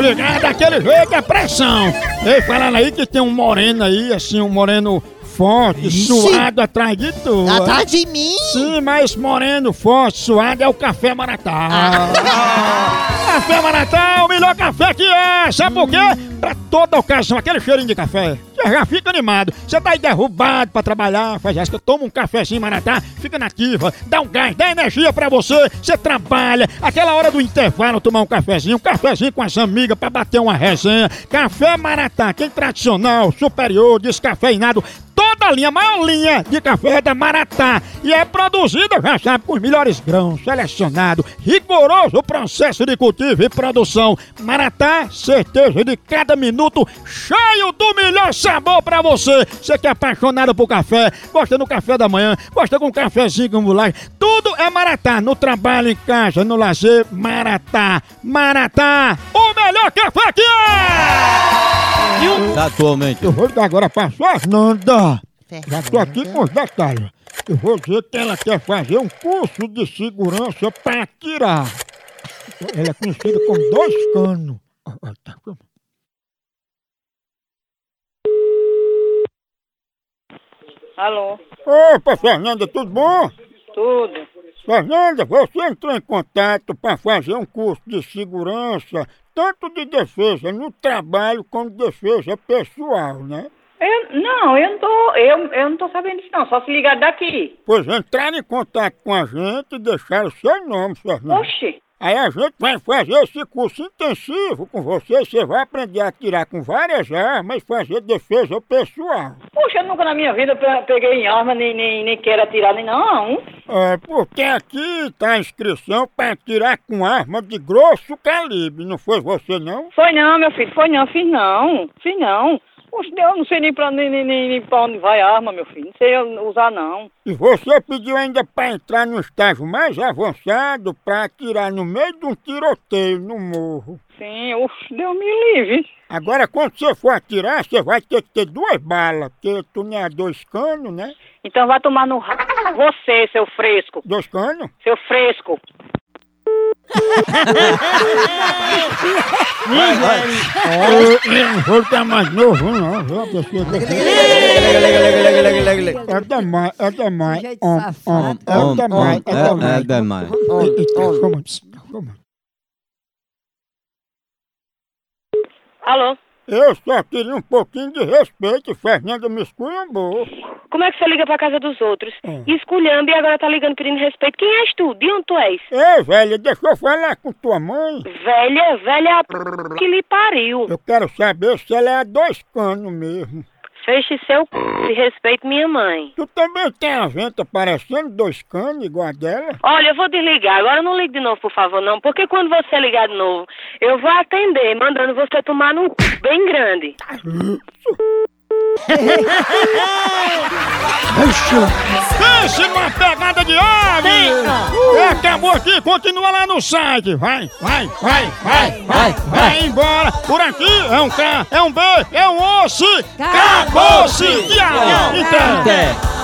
povo ligado, aquele jeito é pressão. Ei, falando aí que tem um moreno aí, assim, um moreno forte, Ixi. suado atrás de tu. Atrás de mim? Sim, mas moreno, forte, suado é o café Maratá. Café Maratá é o melhor café que é! Sabe por quê? Pra toda ocasião, aquele cheirinho de café. Já fica animado. Você tá aí derrubado pra trabalhar, faz essa, toma um cafezinho Maratá, fica nativa, dá um gás, dá energia pra você, você trabalha. Aquela hora do intervalo, tomar um cafezinho, um cafezinho com as amigas pra bater uma resenha. Café Maratá, quem tradicional, superior, descafeinado, toda a linha, a maior linha de café da Maratá. E é produzida, já sabe, com os melhores grãos, selecionado, rigoroso processo de cultivo e produção. Maratá, certeza de cada minuto, cheio do melhor sabor pra você. Você que é apaixonado por café, gosta do café da manhã, gosta com um cafezinho com mulher, tudo é Maratá. No trabalho, em casa, no lazer, Maratá. Maratá, o melhor café que é! Atualmente. Eu vou ligar agora pra Fernanda. Já tô aqui com os detalhes. Eu vou dizer que ela quer fazer um curso de segurança para atirar. Ela é conhecida como dois canos. Ó, ó, tá. Alô, Opa, Fernanda, tudo bom? tudo. Fernanda, você entrou em contato para fazer um curso de segurança, tanto de defesa no trabalho como defesa pessoal, né? Eu, não, eu não tô, eu, eu não tô sabendo disso não, só se ligar daqui. Pois entraram em contato com a gente e deixaram o seu nome, Fernanda. Oxi, Aí a gente vai fazer esse curso intensivo com você. Você vai aprender a atirar com várias armas e fazer defesa pessoal. puxa, eu nunca na minha vida pe- peguei em arma, nem, nem, nem quero atirar, nem não. É, porque aqui tá a inscrição para atirar com arma de grosso calibre. Não foi você, não? Foi não, meu filho, foi não, fiz não, fiz não. Eu não sei nem pra, nem, nem, nem, pra onde vai a arma, meu filho, não sei usar não. E você pediu ainda para entrar no estágio mais avançado para atirar no meio de um tiroteio no morro. Sim, uff, Deus me livre. Agora, quando você for atirar, você vai ter que ter duas balas, porque tu não é dois canos, né? Então vai tomar no ra... Você, seu fresco, Dois canos? seu fresco. Eu não vou ficar mais novo, não. viu? A pessoa que- É demais, é demais. Jeito Om, safado. om, É demais, é É demais. demais. Eita, calma, pss, calma. Alô, Eu só queria um pouquinho de respeito, Fernanda me esculhambou. Como é que você liga pra casa dos outros? Hum. Esculhamba e agora tá ligando pedindo respeito. Quem és tu? De onde tu és? Ei, velha, deixa eu falar com tua mãe. Velha, velha que lhe pariu. Eu quero saber se ela é a dois canos mesmo. Feche seu c... e respeite minha mãe. Tu também tem a venta parecendo dois canos, igual a dela? Olha, eu vou desligar. Agora não ligue de novo, por favor, não. Porque quando você ligar de novo, eu vou atender, mandando você tomar num c... bem grande. Pense numa pegada de ave! É, acabou aqui, continua lá no site. Vai, vai, vai, vai, vai, vai embora. Por aqui é um K, é um B, é um osso. Acabou-se! Tchau! Então. Até.